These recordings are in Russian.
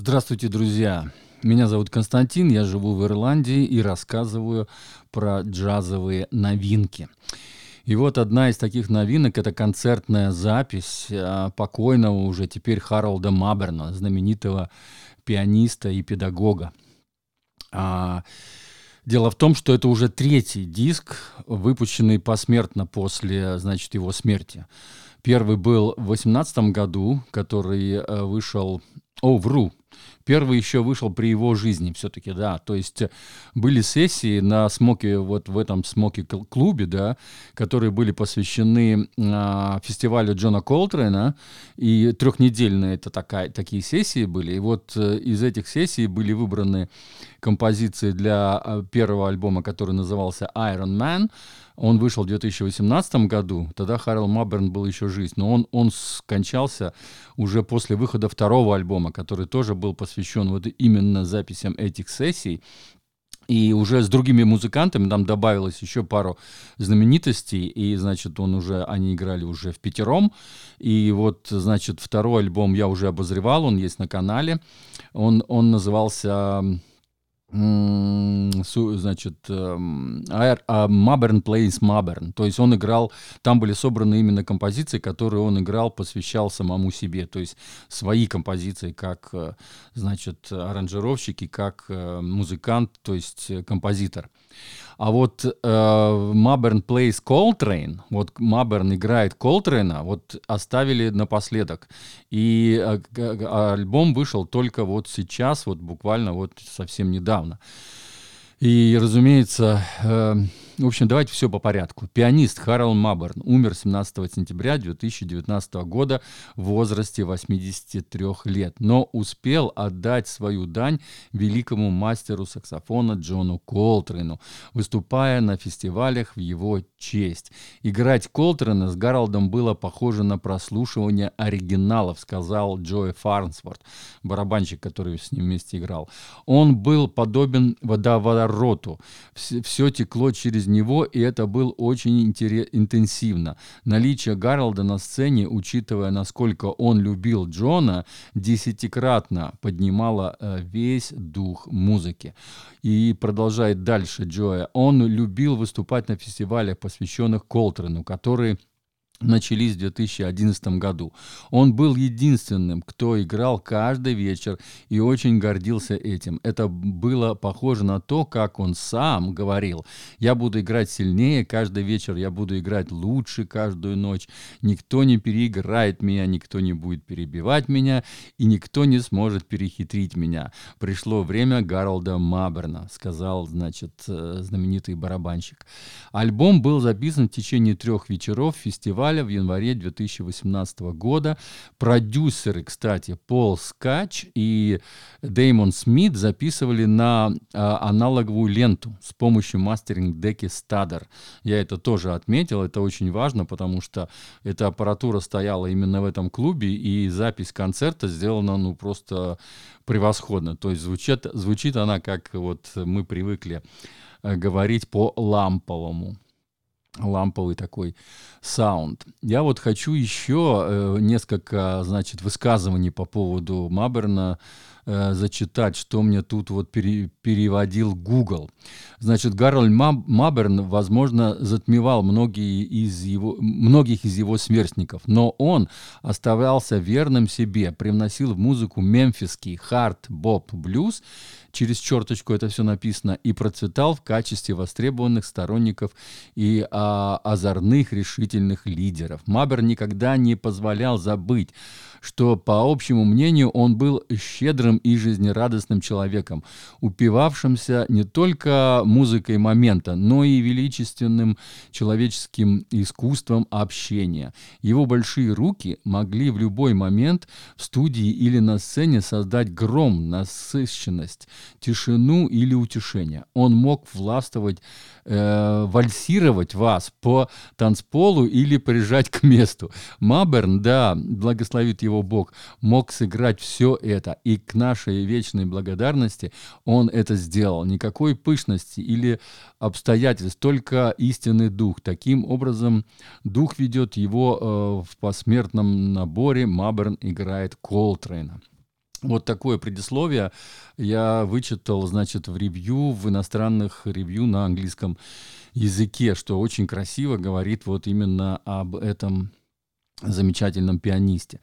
Здравствуйте, друзья! Меня зовут Константин, я живу в Ирландии и рассказываю про джазовые новинки. И вот одна из таких новинок – это концертная запись а, покойного уже теперь Харолда Маберна, знаменитого пианиста и педагога. А, дело в том, что это уже третий диск, выпущенный посмертно после, значит, его смерти. Первый был в 18 году, который э, вышел... О, вру, Первый еще вышел при его жизни все-таки, да. То есть э, были сессии на смоке, вот в этом смоке-клубе, да, которые были посвящены а, фестивалю Джона Колтрейна. И трехнедельные это такая, такие сессии были. И вот э, из этих сессий были выбраны композиции для а, первого альбома, который назывался Iron Man. Он вышел в 2018 году, тогда Харрел Маберн был еще жив, но он, он скончался уже после выхода второго альбома, который тоже был посвящен вот именно записям этих сессий. И уже с другими музыкантами там добавилось еще пару знаменитостей, и, значит, он уже, они играли уже в пятером. И вот, значит, второй альбом я уже обозревал, он есть на канале. Он, он назывался значит, Маберн Plays Маберн. То есть он играл, там были собраны именно композиции, которые он играл, посвящал самому себе. То есть свои композиции, как, э, значит, аранжировщики, как э, музыкант, то есть э, композитор. А вот Маберн Plays Coltrane, вот Маберн играет Колтрейна, вот оставили напоследок. И альбом вышел только вот сейчас, вот буквально вот совсем недавно. И, разумеется, э, в общем, давайте все по порядку. Пианист Харл Маберн умер 17 сентября 2019 года в возрасте 83 лет, но успел отдать свою дань великому мастеру саксофона Джону Колтрену, выступая на фестивалях в его честь. Играть Колтрена с Гарольдом было похоже на прослушивание оригиналов, сказал Джои Фарнсворт, барабанщик, который с ним вместе играл. Он был подобен водовороту. Все текло через него, и это был очень интенсивно. Наличие Гарольда на сцене, учитывая, насколько он любил Джона, десятикратно поднимало э, весь дух музыки. И продолжает дальше Джоя. Он любил выступать на фестивалях, посвященных Колтрену, которые начались в 2011 году. Он был единственным, кто играл каждый вечер и очень гордился этим. Это было похоже на то, как он сам говорил. «Я буду играть сильнее каждый вечер, я буду играть лучше каждую ночь. Никто не переиграет меня, никто не будет перебивать меня, и никто не сможет перехитрить меня. Пришло время Гаролда Маберна», сказал, значит, э, знаменитый барабанщик. Альбом был записан в течение трех вечеров фестиваля фестиваля в январе 2018 года. Продюсеры, кстати, Пол Скач и Деймон Смит записывали на а, аналоговую ленту с помощью мастеринг-деки Stader. Я это тоже отметил, это очень важно, потому что эта аппаратура стояла именно в этом клубе, и запись концерта сделана ну просто превосходно. То есть звучит, звучит она, как вот мы привыкли э, говорить по ламповому ламповый такой саунд. Я вот хочу еще э, несколько, значит, высказываний по поводу Маберна э, зачитать, что мне тут вот пере, переводил Google. Значит, Гарольд Маберн, возможно, затмевал многие из его, многих из его сверстников, но он оставался верным себе, привносил в музыку мемфисский хард-боп-блюз, через черточку это все написано, и процветал в качестве востребованных сторонников и а, озорных решительных лидеров. Мабер никогда не позволял забыть, что, по общему мнению, он был щедрым и жизнерадостным человеком, упивавшимся не только музыкой момента, но и величественным человеческим искусством общения. Его большие руки могли в любой момент в студии или на сцене создать гром, насыщенность, тишину или утешение. Он мог властвовать, э, вальсировать вас по танцполу или прижать к месту. Маберн, да, благословит его Бог, мог сыграть все это, и к нашей вечной благодарности он это сделал. Никакой пышности или обстоятельств, только истинный дух. Таким образом, дух ведет его э, в посмертном наборе. Маберн играет Колтрейна. Вот такое предисловие я вычитал, значит, в ревью, в иностранных ревью на английском языке, что очень красиво говорит вот именно об этом замечательном пианисте.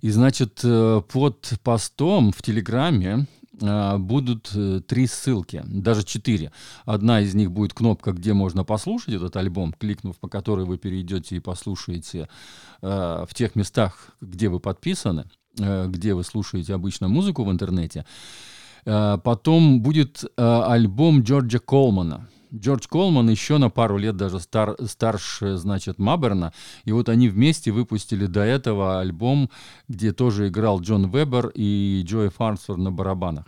И, значит, э, под постом в Телеграме э, будут э, три ссылки, даже четыре. Одна из них будет кнопка, где можно послушать этот альбом, кликнув по которой вы перейдете и послушаете в тех местах, где вы подписаны, где вы слушаете обычно музыку в интернете. Потом будет альбом Джорджа Колмана – Джордж Колман еще на пару лет даже стар, старше, значит, Маберна. И вот они вместе выпустили до этого альбом, где тоже играл Джон Вебер и Джои Фарнсфорд на барабанах.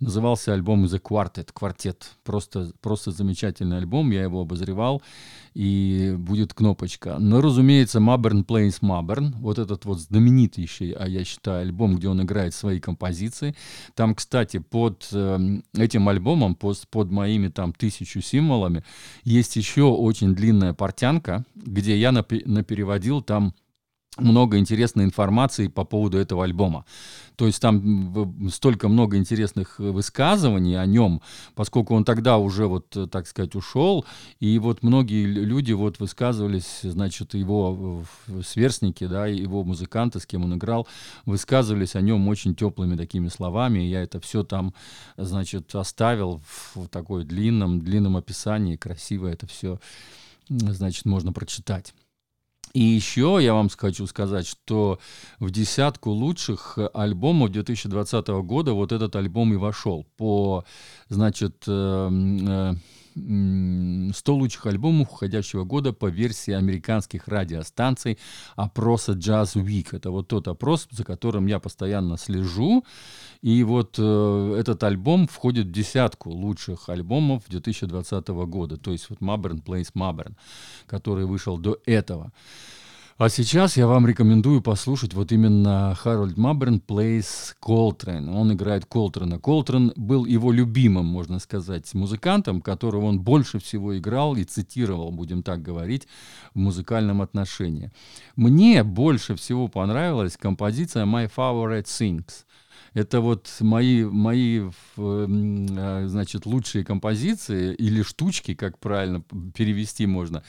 Назывался альбом The Quartet, квартет. Просто, просто замечательный альбом, я его обозревал, и будет кнопочка. Но, разумеется, Маберн Plays Маберн, вот этот вот знаменитейший, а я считаю, альбом, где он играет свои композиции. Там, кстати, под э, этим альбомом, под, под моими там тысячу символами, есть еще очень длинная портянка, где я напереводил там много интересной информации по поводу этого альбома. То есть там столько много интересных высказываний о нем, поскольку он тогда уже вот, так сказать, ушел, и вот многие люди вот высказывались, значит, его сверстники, да, его музыканты, с кем он играл, высказывались о нем очень теплыми такими словами, я это все там, значит, оставил в такой длинном, длинном описании, красиво это все, значит, можно прочитать. И еще я вам хочу сказать, что в десятку лучших альбомов 2020 года вот этот альбом и вошел по, значит, э, э, 100 лучших альбомов уходящего года по версии американских радиостанций опроса Jazz Week. Это вот тот опрос, за которым я постоянно слежу. И вот э, этот альбом входит в десятку лучших альбомов 2020 года. То есть вот Mabern Plays Mabern, который вышел до этого. А сейчас я вам рекомендую послушать вот именно Харольд Маберн plays Колтрейн. Он играет Колтрена. Колтрен был его любимым, можно сказать, музыкантом, которого он больше всего играл и цитировал, будем так говорить, в музыкальном отношении. Мне больше всего понравилась композиция My Favorite Things. Это вот мои, мои а, значит, лучшие композиции или штучки, как правильно перевести можно.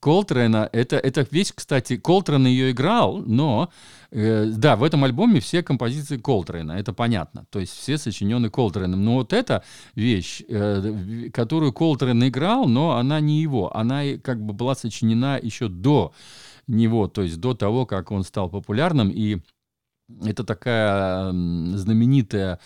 Колтрена, это, это вещь, кстати, Колтрен ее играл, но, э, да, в этом альбоме все композиции Колтрена, это понятно, то есть все сочинены Колтреном, но вот эта вещь, э, которую Колтрен играл, но она не его, она как бы была сочинена еще до него, то есть до того, как он стал популярным, и это такая знаменитая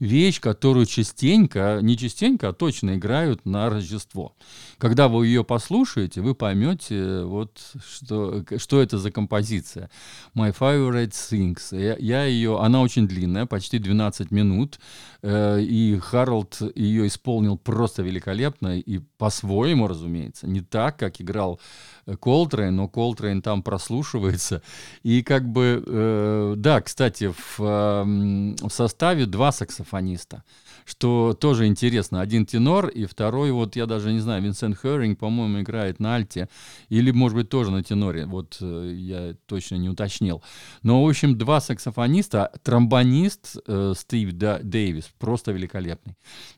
вещь, которую частенько, не частенько, а точно играют на Рождество. Когда вы ее послушаете, вы поймете, вот, что, что это за композиция. My Favorite Things. Я, я ее, она очень длинная, почти 12 минут, э, и Харалд ее исполнил просто великолепно, и по-своему, разумеется, не так, как играл Колтрейн, но Колтрейн там прослушивается. И как бы, э, да, кстати, в, э, в составе два саксофониста что тоже интересно. Один тенор и второй, вот я даже не знаю, Винсент Херринг, по-моему, играет на альте, или, может быть, тоже на теноре, вот э, я точно не уточнил. Но, в общем, два саксофониста, тромбонист э, Стив Дэвис, просто великолепный.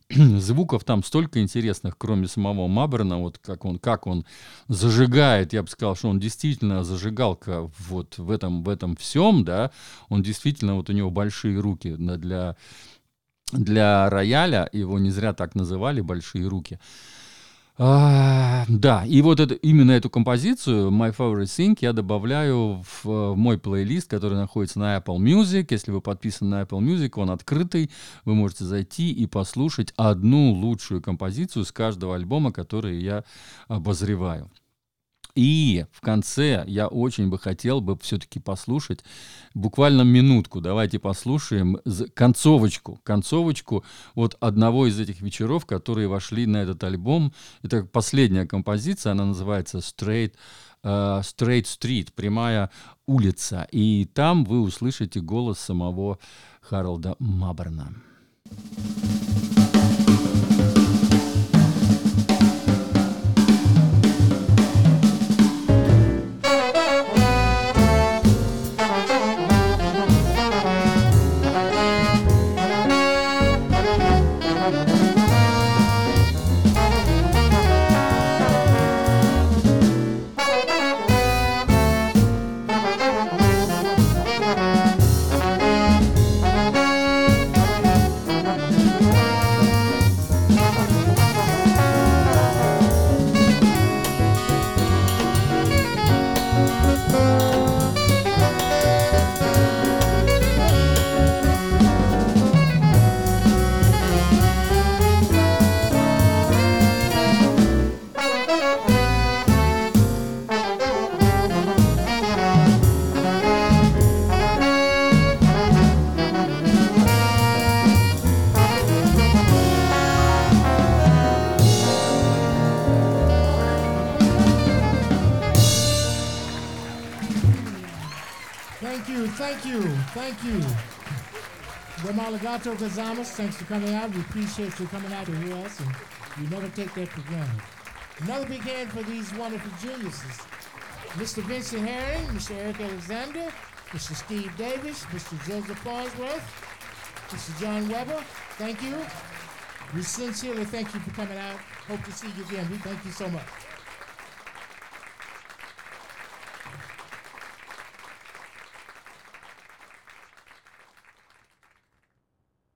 Звуков там столько интересных, кроме самого Маберна, вот как он, как он зажигает, я бы сказал, что он действительно зажигалка вот в этом, в этом всем, да, он действительно, вот у него большие руки для для рояля, его не зря так называли, большие руки. А, да, и вот это, именно эту композицию My Favorite Thing я добавляю в, в мой плейлист, который находится на Apple Music. Если вы подписаны на Apple Music, он открытый. Вы можете зайти и послушать одну лучшую композицию с каждого альбома, который я обозреваю. И в конце я очень бы хотел бы все-таки послушать буквально минутку. Давайте послушаем концовочку, концовочку вот одного из этих вечеров, которые вошли на этот альбом. Это последняя композиция, она называется Straight uh, Straight Street, прямая улица. И там вы услышите голос самого Харалда Маберна. Thank you. Ramalagato Gazamas, thanks for coming out. We appreciate you coming out to hear us, and we never take that for granted. Another big hand for these wonderful geniuses. Mr. Vincent Herring, Mr. Eric Alexander, Mr. Steve Davis, Mr. Joseph Farnsworth, Mr. John Weber, thank you. We sincerely thank you for coming out. Hope to see you again. We thank you so much.